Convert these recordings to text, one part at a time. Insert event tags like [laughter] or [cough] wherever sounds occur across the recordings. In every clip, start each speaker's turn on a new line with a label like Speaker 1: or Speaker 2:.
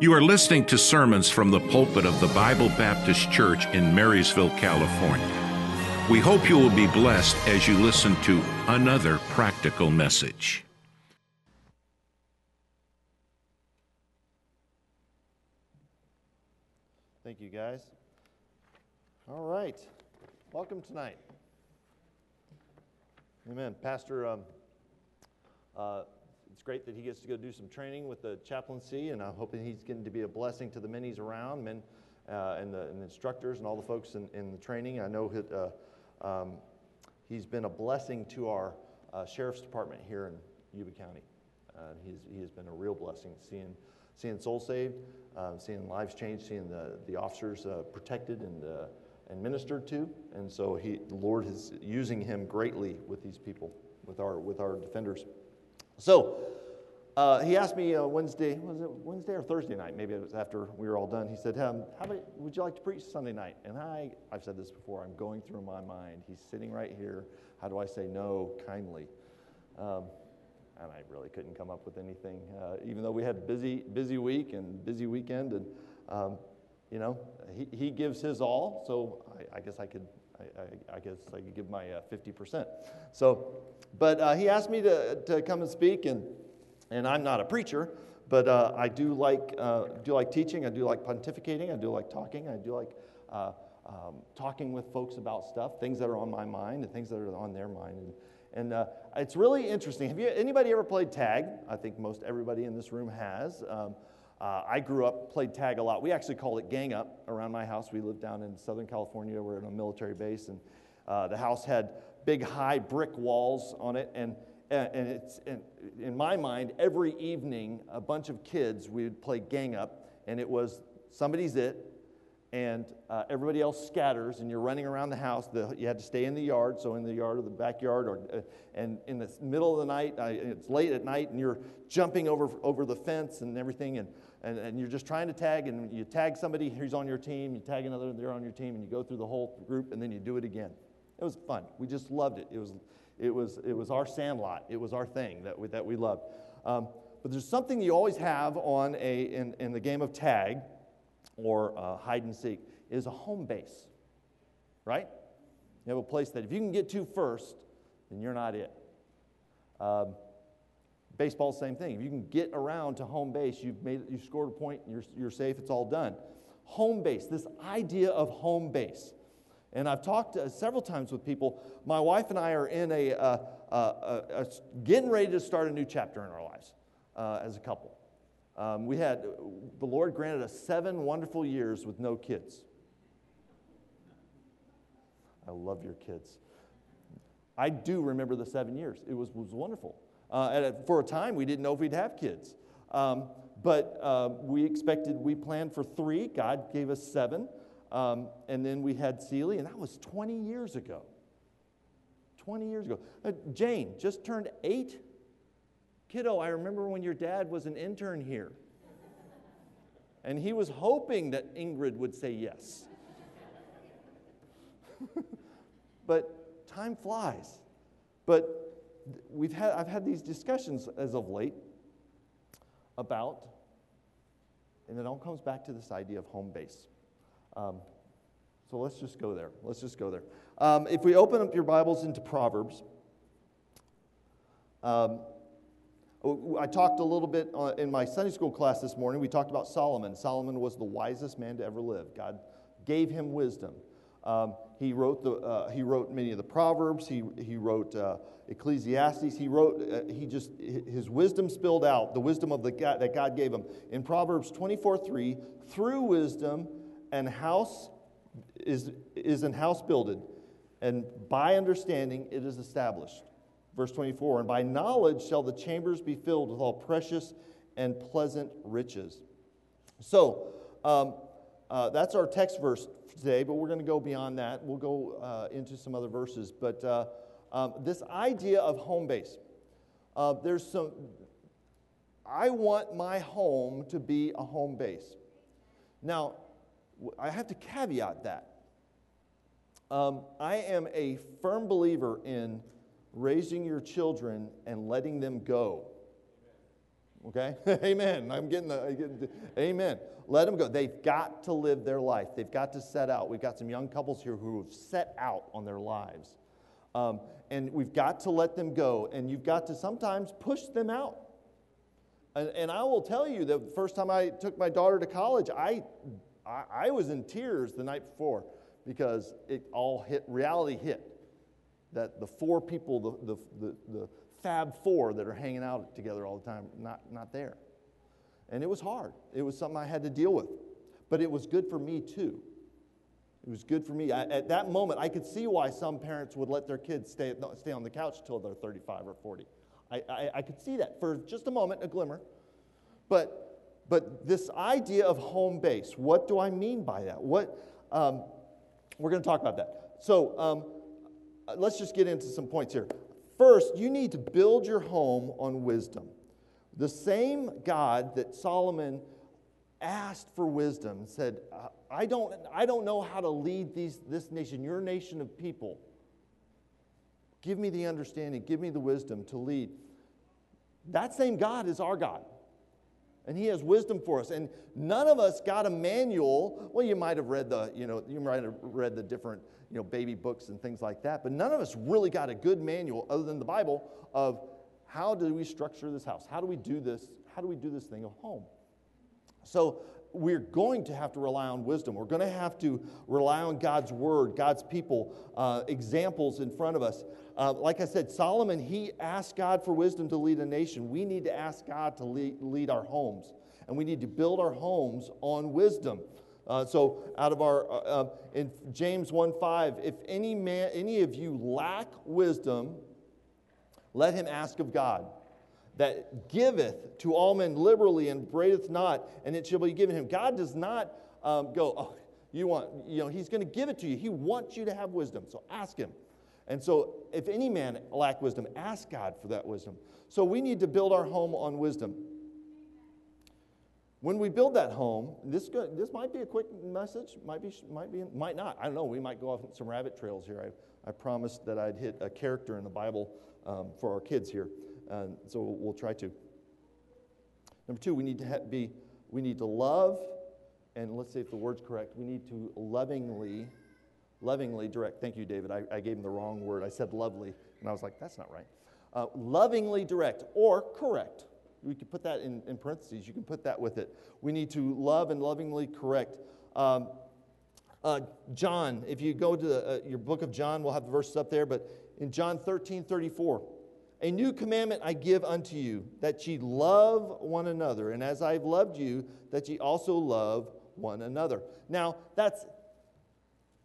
Speaker 1: You are listening to sermons from the pulpit of the Bible Baptist Church in Marysville, California. We hope you will be blessed as you listen to another practical message.
Speaker 2: Thank you, guys. All right. Welcome tonight. Amen. Pastor, um, uh, it's great that he gets to go do some training with the chaplaincy, and I'm hoping he's getting to be a blessing to the minis around, men uh, and, the, and, the, instructors and all the folks in, in the training. I know that, uh, um, he's been a blessing to our uh, sheriff's department here in Yuba County. he's, he has been a real blessing seeing, seeing souls saved, um, seeing lives changed, seeing the, the officers uh, protected and, uh, and ministered to. And so he, the Lord is using him greatly with these people, with our, with our defenders. So uh, he asked me uh, Wednesday, was it Wednesday or Thursday night? Maybe it was after we were all done. He said, um, "How about would you like to preach Sunday night?" And I, I've said this before. I'm going through my mind. He's sitting right here. How do I say no kindly? Um, and I really couldn't come up with anything, uh, even though we had a busy, busy week and busy weekend. And um, you know, he, he gives his all. So I, I guess I could I, I, guess I could give my uh, 50%. So, but uh, he asked me to, to come and speak, and, and I'm not a preacher, but uh, I do like, uh, do like teaching, I do like pontificating, I do like talking, I do like uh, um, talking with folks about stuff, things that are on my mind and things that are on their mind. And, and uh, it's really interesting. Have you, anybody ever played tag? I think most everybody in this room has. Um, uh, I grew up, played tag a lot. We actually called it gang up around my house. We lived down in Southern California. We're in a military base, and uh, the house had big, high brick walls on it. And, and it's, and in my mind, every evening, a bunch of kids, we would play gang up, and it was somebody's it, and uh, everybody else scatters, and you're running around the house. The, you had to stay in the yard, so in the yard or the backyard, or, uh, and in the middle of the night, it's late at night, and you're jumping over, over the fence and everything, and, and, and you're just trying to tag, and you tag somebody who's on your team, you tag another, they're on your team, and you go through the whole group, and then you do it again. It was fun. We just loved it. It was, it was, it was our sandlot. It was our thing that we, that we loved. Um, but there's something you always have on a, in, in the game of tag, or uh, hide and seek is a home base, right? You have a place that if you can get to first, then you're not it. Um, baseball, same thing. If you can get around to home base, you've made you scored a point, you're, you're safe, it's all done. Home base, this idea of home base. And I've talked uh, several times with people. My wife and I are in a, uh, uh, uh getting ready to start a new chapter in our lives uh, as a couple. Um, we had, the Lord granted us seven wonderful years with no kids. I love your kids. I do remember the seven years. It was, was wonderful. Uh, for a time, we didn't know if we'd have kids. Um, but uh, we expected, we planned for three. God gave us seven. Um, and then we had Celie, and that was 20 years ago. 20 years ago. Uh, Jane just turned eight Kiddo, I remember when your dad was an intern here. And he was hoping that Ingrid would say yes. [laughs] but time flies. But we've had, I've had these discussions as of late about, and it all comes back to this idea of home base. Um, so let's just go there. Let's just go there. Um, if we open up your Bibles into Proverbs, um, I talked a little bit uh, in my Sunday school class this morning. We talked about Solomon. Solomon was the wisest man to ever live. God gave him wisdom. Um, he, wrote the, uh, he wrote many of the Proverbs. He, he wrote uh, Ecclesiastes. He wrote, uh, he just, his wisdom spilled out, the wisdom of the God, that God gave him. In Proverbs 24 3, through wisdom and house is, is an house builded, and by understanding it is established. Verse 24, and by knowledge shall the chambers be filled with all precious and pleasant riches. So, um, uh, that's our text verse today, but we're going to go beyond that. We'll go uh, into some other verses. But uh, um, this idea of home base, uh, there's some, I want my home to be a home base. Now, I have to caveat that. Um, I am a firm believer in raising your children and letting them go. Okay? [laughs] amen. I'm getting the, I'm getting the, amen. Let them go. They've got to live their life. They've got to set out. We've got some young couples here who have set out on their lives. Um, and we've got to let them go. And you've got to sometimes push them out. And, and I will tell you the first time I took my daughter to college, I, I, I was in tears the night before because it all hit, reality hit. That the four people, the, the, the, the Fab Four that are hanging out together all the time, not, not there. And it was hard. It was something I had to deal with. But it was good for me too. It was good for me. I, at that moment, I could see why some parents would let their kids stay, stay on the couch till they're 35 or 40. I, I, I could see that for just a moment, a glimmer. But, but this idea of home base, what do I mean by that? What, um, we're going to talk about that. So um, let's just get into some points here. First, you need to build your home on wisdom. The same God that Solomon asked for wisdom said, I don't, I don't know how to lead these, this nation, your nation of people. Give me the understanding, give me the wisdom to lead. That same God is our God. And he has wisdom for us. And none of us got a manual. Well, you might have read the, you know, you might have read the different, you know, baby books and things like that. But none of us really got a good manual other than the Bible of how do we structure this house? How do we do this? How do we do this thing of home? So we're going to have to rely on wisdom. We're going to have to rely on God's word, God's people, uh, examples in front of us. Uh, like I said, Solomon, he asked God for wisdom to lead a nation. We need to ask God to lead, lead our homes, and we need to build our homes on wisdom. Uh, so, out of our uh, uh in James 1:5, if any man, any of you lack wisdom, let him ask of God that giveth to all men liberally and braideth not, and it shall be given him. God does not um, go, oh, you want, you know, he's going to give it to you. He wants you to have wisdom. So ask him. And so, if any man lack wisdom, ask God for that wisdom. So, we need to build our home on wisdom. When we build that home, this, this might be a quick message, might be, might be, might not. I don't know. We might go off some rabbit trails here. I, I promised that I'd hit a character in the Bible um, for our kids here. Uh, so we'll try to. Number two, we need to be, we need to love, and let's see if the word's correct. We need to lovingly, lovingly direct. Thank you, David. I, I gave him the wrong word. I said lovely, and I was like, that's not right. Uh, lovingly direct or correct. We could put that in, in parentheses. You can put that with it. We need to love and lovingly correct. Um, uh, John, if you go to the, uh, your book of John, we'll have the verses up there, but in John 13 34, a new commandment I give unto you, that ye love one another, and as I've loved you, that ye also love one another. Now, that's,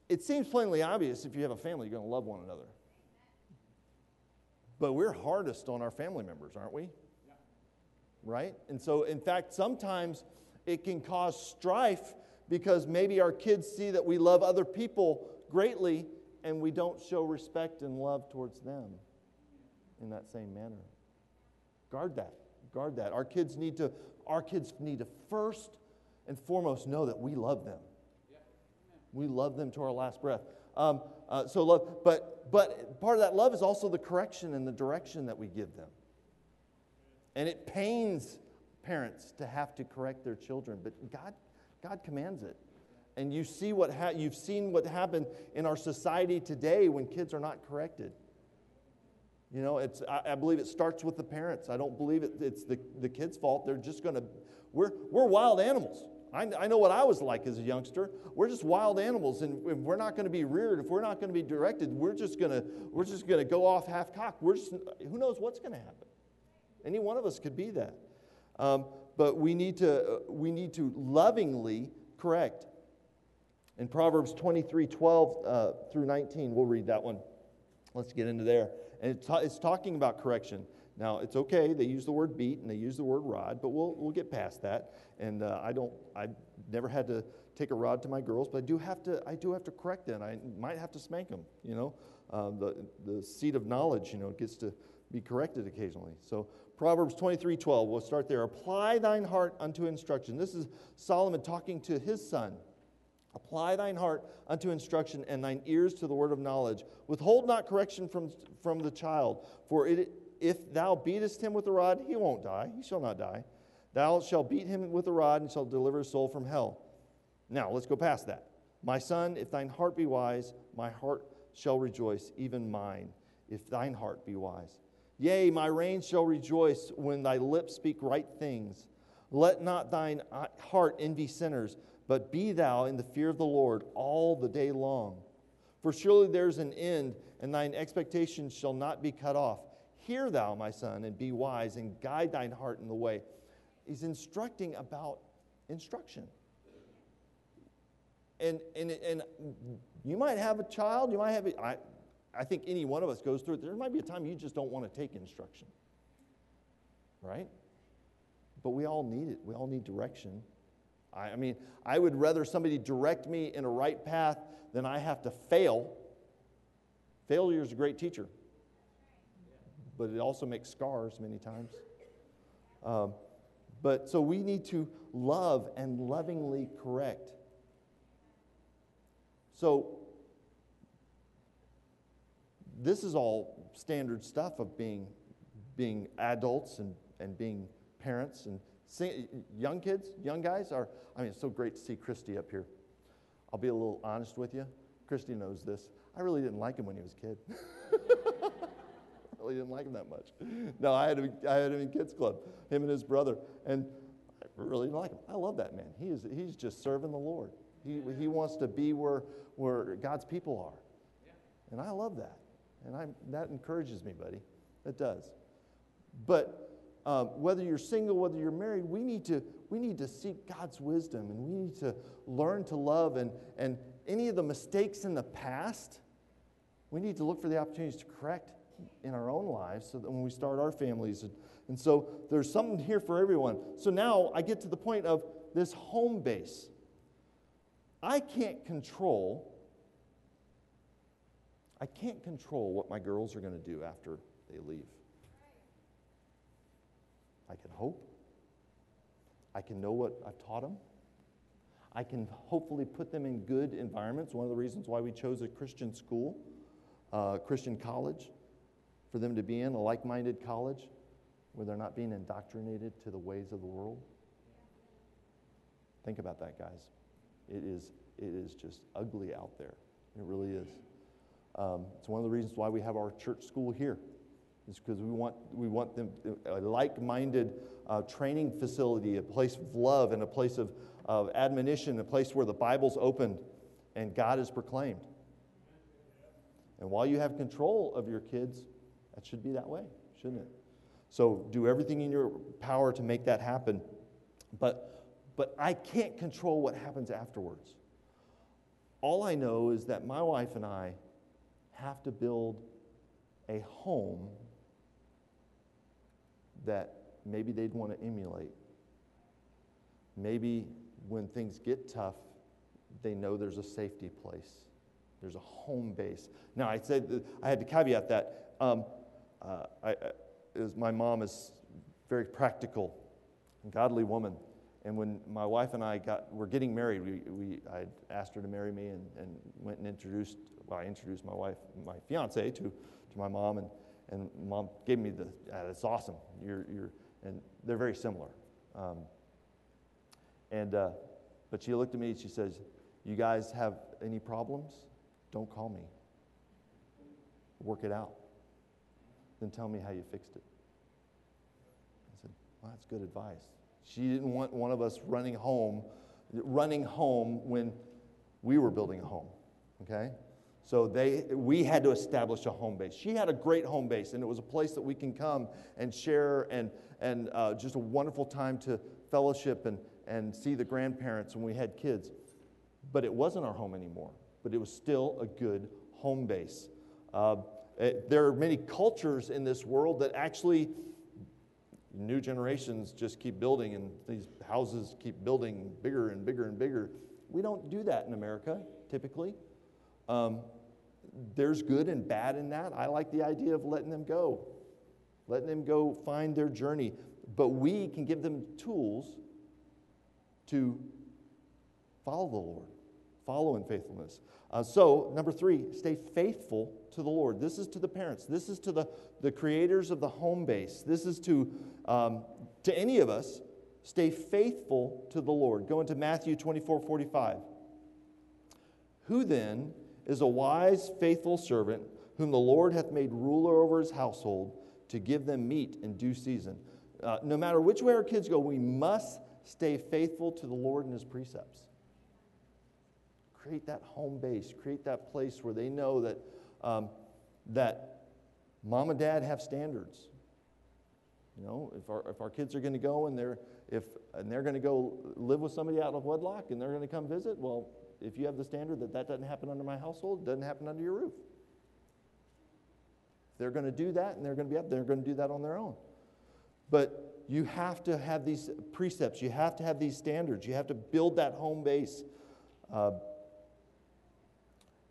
Speaker 2: it seems plainly obvious if you have a family, you're going to love one another. But we're hardest on our family members, aren't we? Yeah. Right? And so, in fact, sometimes it can cause strife because maybe our kids see that we love other people greatly and we don't show respect and love towards them in that same manner. Guard that. Guard that. Our kids need to, our kids need to first and foremost know that we love them. We love them to our last breath. Um, uh, so love, but but part of that love is also the correction and the direction that we give them. And it pains parents to have to correct their children, but God, God commands it. And you see what ha- you've seen what happened in our society today when kids are not corrected. You know, it's, I, I, believe it starts with the parents. I don't believe it, it's the, the kids' fault. They're just going to, we're, we're wild animals. I, I know what I was like as a youngster. We're just wild animals, and if we're not going to be reared, if we're not going to be directed, we're just going to, we're just going to go off half cocked. We're just, who knows what's going to happen? Any one of us could be that. Um, but we need to, we need to lovingly correct. In Proverbs 23 12 uh, through 19, we'll read that one. Let's get into there. And it's, it's talking about correction. Now, it's okay, they use the word beat and they use the word rod, but we'll, we'll get past that. And uh, I don't, I've never had to take a rod to my girls, but I do have to, I do have to correct them. I might have to spank them, you know. Uh, the, the seed of knowledge, you know, gets to be corrected occasionally. So Proverbs 23, 12, we'll start there. Apply thine heart unto instruction. This is Solomon talking to his son. Apply thine heart unto instruction and thine ears to the word of knowledge. Withhold not correction from, from the child, for it, if thou beatest him with a rod, he won't die. He shall not die. Thou shalt beat him with a rod and shall deliver his soul from hell. Now, let's go past that. My son, if thine heart be wise, my heart shall rejoice, even mine, if thine heart be wise. Yea, my reins shall rejoice when thy lips speak right things. Let not thine heart envy sinners, but be thou in the fear of the Lord all the day long. For surely there's an end, and thine expectations shall not be cut off. Hear thou, my son, and be wise, and guide thine heart in the way. He's instructing about instruction. And, and, and you might have a child, you might have, a, I, I think any one of us goes through it. There might be a time you just don't want to take instruction, right? But we all need it. We all need direction. I, I mean, I would rather somebody direct me in a right path than I have to fail. Failure is a great teacher, but it also makes scars many times. Um, but so we need to love and lovingly correct. So this is all standard stuff of being, being adults and, and being parents and young kids, young guys are. I mean, it's so great to see Christy up here. I'll be a little honest with you. Christy knows this. I really didn't like him when he was a kid. [laughs] I really didn't like him that much. No, I had, him, I had him in kids club, him and his brother, and I really didn't like him. I love that man. He is, he's just serving the Lord. He, he wants to be where, where God's people are. And I love that. And I, that encourages me, buddy. It does. But um, whether you're single, whether you're married, we need, to, we need to seek God's wisdom and we need to learn to love. And, and any of the mistakes in the past, we need to look for the opportunities to correct in our own lives so that when we start our families. And, and so there's something here for everyone. So now I get to the point of this home base. I can't control I can't control what my girls are going to do after they leave. I can hope. I can know what I've taught them. I can hopefully put them in good environments. One of the reasons why we chose a Christian school, uh, Christian college, for them to be in, a like minded college where they're not being indoctrinated to the ways of the world. Think about that, guys. It is, it is just ugly out there. It really is. Um, it's one of the reasons why we have our church school here. Is because we want, we want them a like minded uh, training facility, a place of love, and a place of, of admonition, a place where the Bible's opened and God is proclaimed. And while you have control of your kids, that should be that way, shouldn't it? So do everything in your power to make that happen. But, but I can't control what happens afterwards. All I know is that my wife and I have to build a home that maybe they'd want to emulate. Maybe when things get tough, they know there's a safety place. There's a home base. Now, I said I had to caveat that. Um, uh, I, is, my mom is very practical, godly woman. And when my wife and I got, were getting married, we, we, I asked her to marry me and, and went and introduced well, I introduced my wife, my fiance, to, to my mom, and, and mom gave me the, ah, that's awesome. You're, you're, and they're very similar. Um, and, uh, but she looked at me and she says, You guys have any problems? Don't call me. Work it out. Then tell me how you fixed it. I said, Well, that's good advice. She didn't want one of us running home, running home when we were building a home. Okay? So they, we had to establish a home base. She had a great home base, and it was a place that we can come and share and, and uh, just a wonderful time to fellowship and, and see the grandparents when we had kids. But it wasn't our home anymore, but it was still a good home base. Uh, it, there are many cultures in this world that actually new generations just keep building and these houses keep building bigger and bigger and bigger. We don't do that in America typically. Um, there's good and bad in that. I like the idea of letting them go, letting them go find their journey. But we can give them tools to follow the Lord, follow in faithfulness. Uh, so, number three, stay faithful to the Lord. This is to the parents. This is to the, the creators of the home base. This is to, um, to any of us. Stay faithful to the Lord. Go into Matthew 24 45. Who then is a wise, faithful servant whom the Lord hath made ruler over his household to give them meat in due season? Uh, no matter which way our kids go, we must stay faithful to the Lord and his precepts create that home base, create that place where they know that, um, that mom and dad have standards. You know, if our, if our kids are going to go and they're, if, and they're going to go live with somebody out of wedlock and they're going to come visit, well, if you have the standard that that doesn't happen under my household, it doesn't happen under your roof. They're going to do that and they're going to be up, they're going to do that on their own. But you have to have these precepts, you have to have these standards, you have to build that home base. Uh,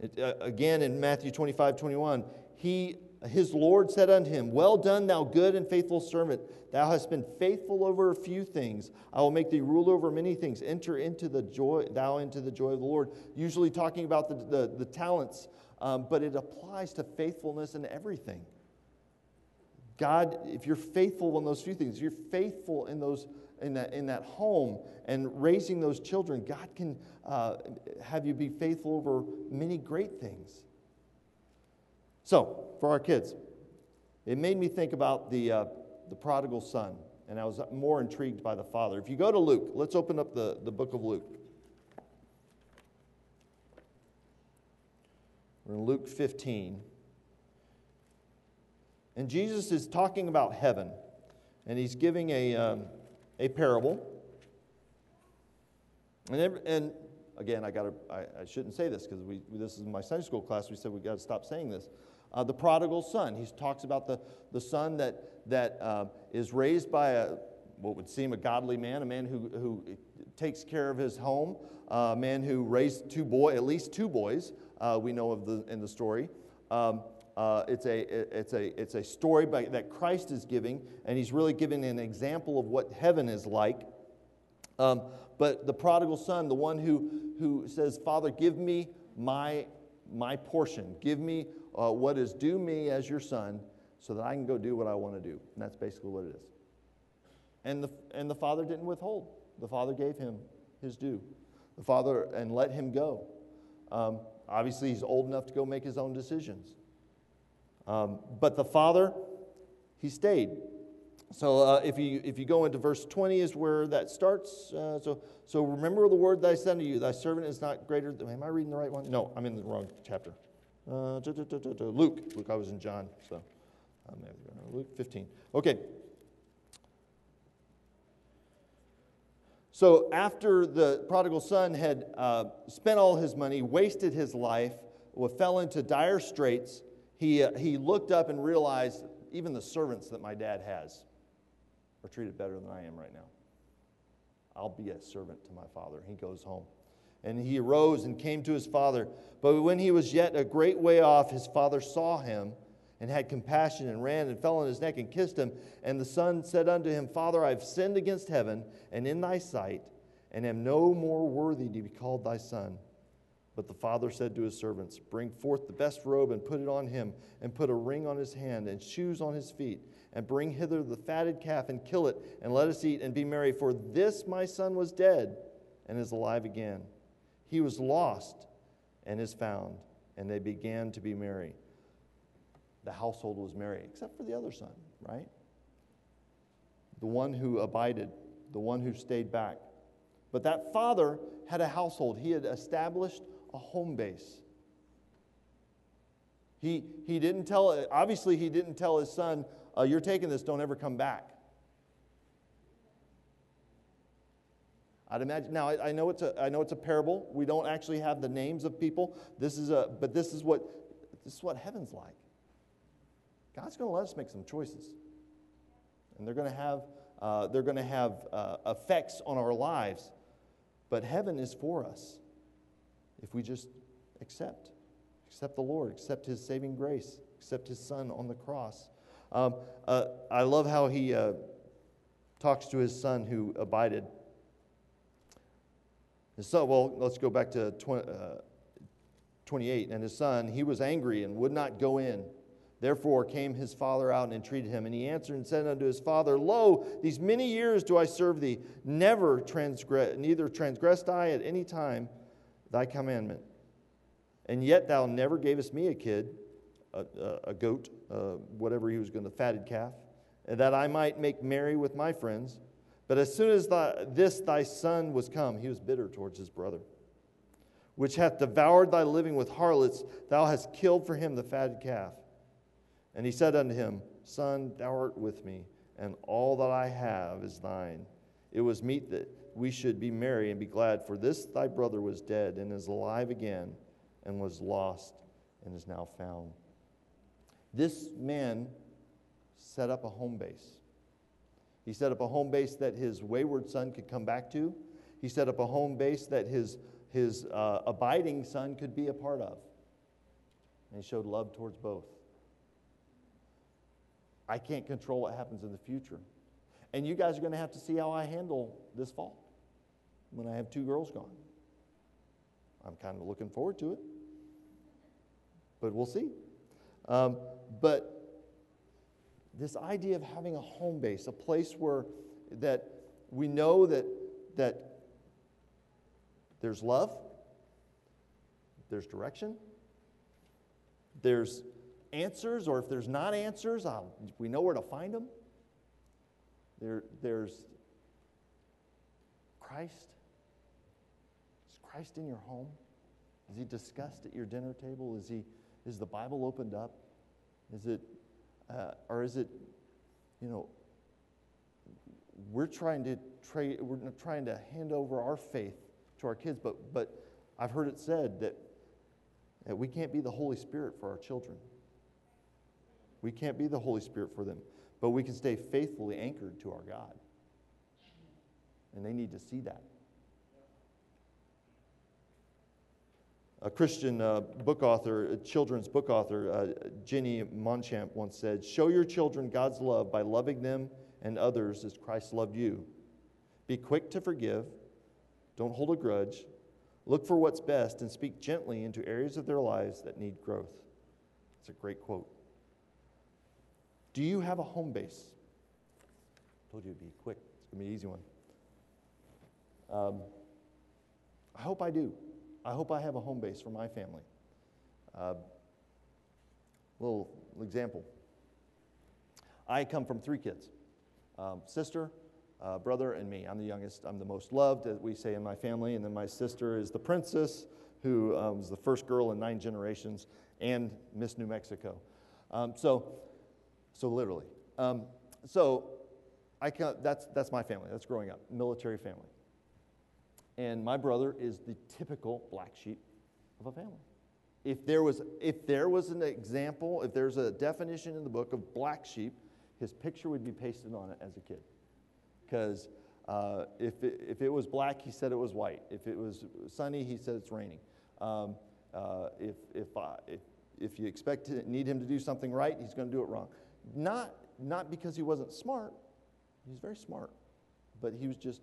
Speaker 2: it, uh, again in Matthew 25, 21, he, his Lord said unto him, Well done, thou good and faithful servant. Thou hast been faithful over a few things. I will make thee ruler over many things. Enter into the joy, thou into the joy of the Lord. Usually talking about the, the, the talents, um, but it applies to faithfulness in everything. God, if you're faithful in those few things, if you're faithful in those in that, in that home and raising those children, God can uh, have you be faithful over many great things. So, for our kids, it made me think about the, uh, the prodigal son, and I was more intrigued by the father. If you go to Luke, let's open up the, the book of Luke. We're in Luke 15. And Jesus is talking about heaven, and he's giving a. Um, a parable. And, every, and again, I, gotta, I, I shouldn't say this because this is my Sunday school class. We said we got to stop saying this. Uh, the prodigal son. He talks about the, the son that, that uh, is raised by a, what would seem a godly man, a man who, who takes care of his home, uh, a man who raised two boys, at least two boys, uh, we know of the, in the story. Um, uh, it's, a, it's, a, it's a story by, that Christ is giving, and he's really giving an example of what heaven is like. Um, but the prodigal son, the one who, who says, Father, give me my, my portion, give me uh, what is due me as your son, so that I can go do what I want to do. And that's basically what it is. And the, and the father didn't withhold, the father gave him his due. The father, and let him go. Um, obviously, he's old enough to go make his own decisions. Um, but the father, he stayed. So uh, if, you, if you go into verse 20 is where that starts. Uh, so, so remember the word that I send to you. Thy servant is not greater. Than, am I reading the right one? No, I'm in the wrong chapter. Uh, Luke. Luke, I was in John. So Luke 15. Okay. So after the prodigal son had uh, spent all his money, wasted his life, fell into dire straits, he, uh, he looked up and realized even the servants that my dad has are treated better than I am right now. I'll be a servant to my father. He goes home. And he arose and came to his father. But when he was yet a great way off, his father saw him and had compassion and ran and fell on his neck and kissed him. And the son said unto him, Father, I have sinned against heaven and in thy sight, and am no more worthy to be called thy son. But the father said to his servants, Bring forth the best robe and put it on him, and put a ring on his hand and shoes on his feet, and bring hither the fatted calf and kill it, and let us eat and be merry. For this my son was dead and is alive again. He was lost and is found. And they began to be merry. The household was merry, except for the other son, right? The one who abided, the one who stayed back. But that father had a household. He had established a home base. He, he didn't tell, obviously, he didn't tell his son, uh, You're taking this, don't ever come back. I'd imagine, now I, I, know it's a, I know it's a parable. We don't actually have the names of people. This is a, but this is what, this is what heaven's like. God's going to let us make some choices. And they're going to have, uh, they're going to have uh, effects on our lives. But heaven is for us if we just accept. Accept the Lord, accept His saving grace, accept His Son on the cross. Um, uh, I love how He uh, talks to His Son who abided. His son, well, let's go back to 20, uh, 28. And his son, he was angry and would not go in. Therefore came his father out and entreated him. And he answered and said unto his father, Lo, these many years do I serve thee, never transgress, neither transgressed I at any time thy commandment. And yet thou never gavest me a kid, a, a, a goat, uh, whatever he was going to, fatted calf, that I might make merry with my friends. But as soon as thy, this thy son was come, he was bitter towards his brother, which hath devoured thy living with harlots, thou hast killed for him the fatted calf. And he said unto him, Son, thou art with me, and all that I have is thine. It was meet that we should be merry and be glad, for this thy brother was dead and is alive again, and was lost and is now found. This man set up a home base. He set up a home base that his wayward son could come back to. He set up a home base that his, his uh, abiding son could be a part of. And he showed love towards both. I can't control what happens in the future. And you guys are going to have to see how I handle this fall when I have two girls gone. I'm kind of looking forward to it, but we'll see. Um, but this idea of having a home base, a place where that we know that that there's love, there's direction, there's answers, or if there's not answers, I'll, we know where to find them. There, there's Christ. Is Christ in your home? Is he discussed at your dinner table? Is, he, is the Bible opened up? Is it, uh, or is it, you know, we're trying to trade, we're trying to hand over our faith to our kids, but, but I've heard it said that, that we can't be the Holy Spirit for our children. We can't be the Holy Spirit for them, but we can stay faithfully anchored to our God. And they need to see that. A Christian uh, book author, a children's book author, uh, Jenny Monchamp, once said Show your children God's love by loving them and others as Christ loved you. Be quick to forgive, don't hold a grudge, look for what's best, and speak gently into areas of their lives that need growth. It's a great quote. Do you have a home base? I told you it'd be quick. It's to be an easy one. Um, I hope I do. I hope I have a home base for my family. Uh, little example. I come from three kids um, sister, uh, brother, and me. I'm the youngest. I'm the most loved, as we say in my family. And then my sister is the princess, who um, was the first girl in nine generations, and Miss New Mexico. Um, so so literally. Um, so I can, that's, that's my family. That's growing up, military family. And my brother is the typical black sheep of a family. If there was, if there was an example, if there's a definition in the book of black sheep, his picture would be pasted on it as a kid. Because uh, if, it, if it was black, he said it was white. If it was sunny, he said it's raining. Um, uh, if, if, uh, if, if you expect to need him to do something right, he's going to do it wrong. Not, not because he wasn't smart, he's very smart, but he was just,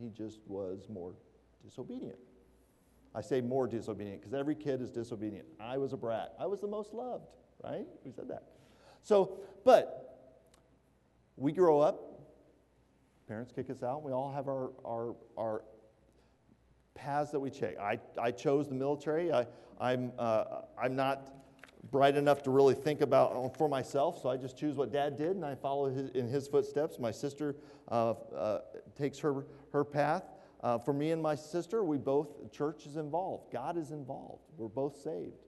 Speaker 2: he just was more disobedient. I say more disobedient because every kid is disobedient. I was a brat. I was the most loved, right? We said that. So, but we grow up, parents kick us out, we all have our, our, our paths that we take. I, I chose the military. I, I'm, uh, I'm not bright enough to really think about uh, for myself, so I just choose what dad did and I follow his, in his footsteps. My sister uh, uh, takes her, her path. Uh, for me and my sister, we both, church is involved, God is involved. We're both saved.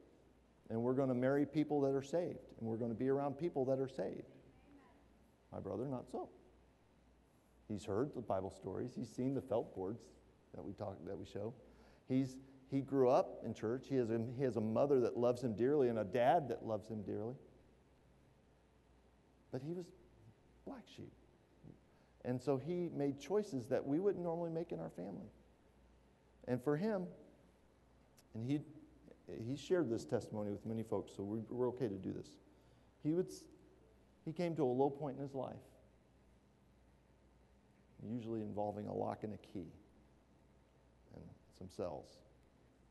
Speaker 2: And we're going to marry people that are saved, and we're going to be around people that are saved. My brother, not so. He's heard the Bible stories, he's seen the felt boards that we talk that we show. He's he grew up in church. He has, a, he has a mother that loves him dearly and a dad that loves him dearly. But he was black sheep. And so he made choices that we wouldn't normally make in our family. And for him, and he, he shared this testimony with many folks, so we're, we're okay to do this. He, would, he came to a low point in his life, usually involving a lock and a key. And some cells.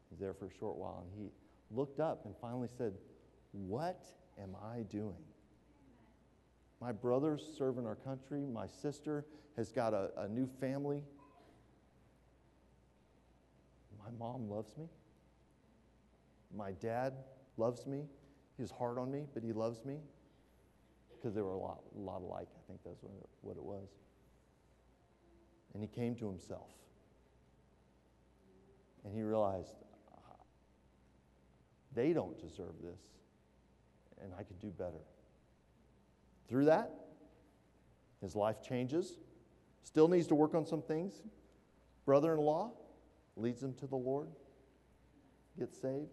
Speaker 2: He's there for a short while, and he looked up and finally said, What am I doing? My brother's serving our country. My sister has got a, a new family. My mom loves me. My dad loves me. He's hard on me, but he loves me because they were a lot, a lot alike. I think that's what it, what it was. And he came to himself. And he realized, they don't deserve this, and I could do better. Through that, his life changes. Still needs to work on some things. Brother in law leads him to the Lord, gets saved.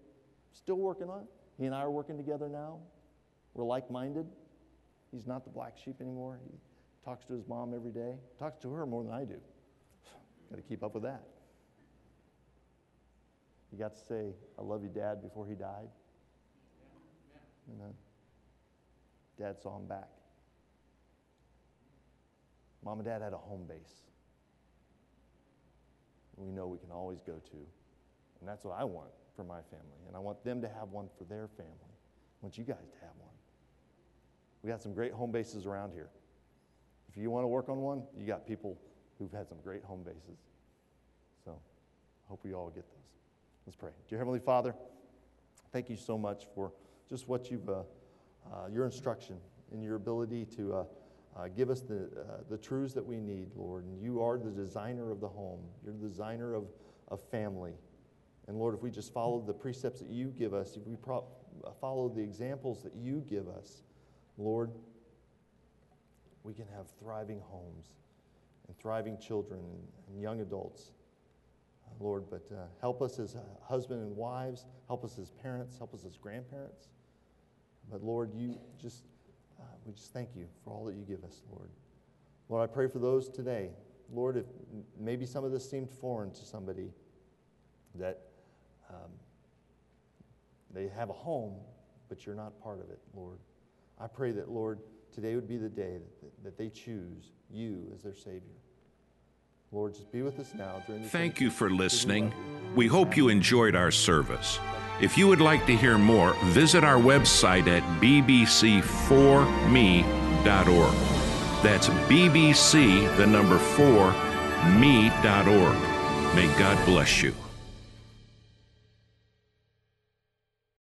Speaker 2: Still working on it. He and I are working together now. We're like minded. He's not the black sheep anymore. He talks to his mom every day, talks to her more than I do. [sighs] Got to keep up with that. He got to say, I love you, Dad, before he died. And then Dad saw him back. Mom and Dad had a home base. We know we can always go to. And that's what I want for my family. And I want them to have one for their family. I want you guys to have one. We got some great home bases around here. If you want to work on one, you got people who've had some great home bases. So I hope we all get those. Let's pray. Dear Heavenly Father, thank you so much for just what you've, uh, uh, your instruction and your ability to uh, uh give us the, uh, the truths that we need, Lord. And you are the designer of the home, you're the designer of, of family. And Lord, if we just follow the precepts that you give us, if we pro- uh, follow the examples that you give us, Lord, we can have thriving homes and thriving children and young adults. Uh, Lord, but uh, help us as husband and wives, help us as parents, help us as grandparents. But Lord, you just, uh, we just thank you for all that you give us, Lord. Lord, I pray for those today. Lord, if maybe some of this seemed foreign to somebody, that um, they have a home, but you're not part of it, Lord. I pray that, Lord, today would be the day that, that they choose you as their Savior. Lord, just be with us now during.
Speaker 1: Thank you for listening. We hope you enjoyed our service. If you would like to hear more, visit our website at bbc4me.org. That's bbc, the number 4, me.org. May God bless you.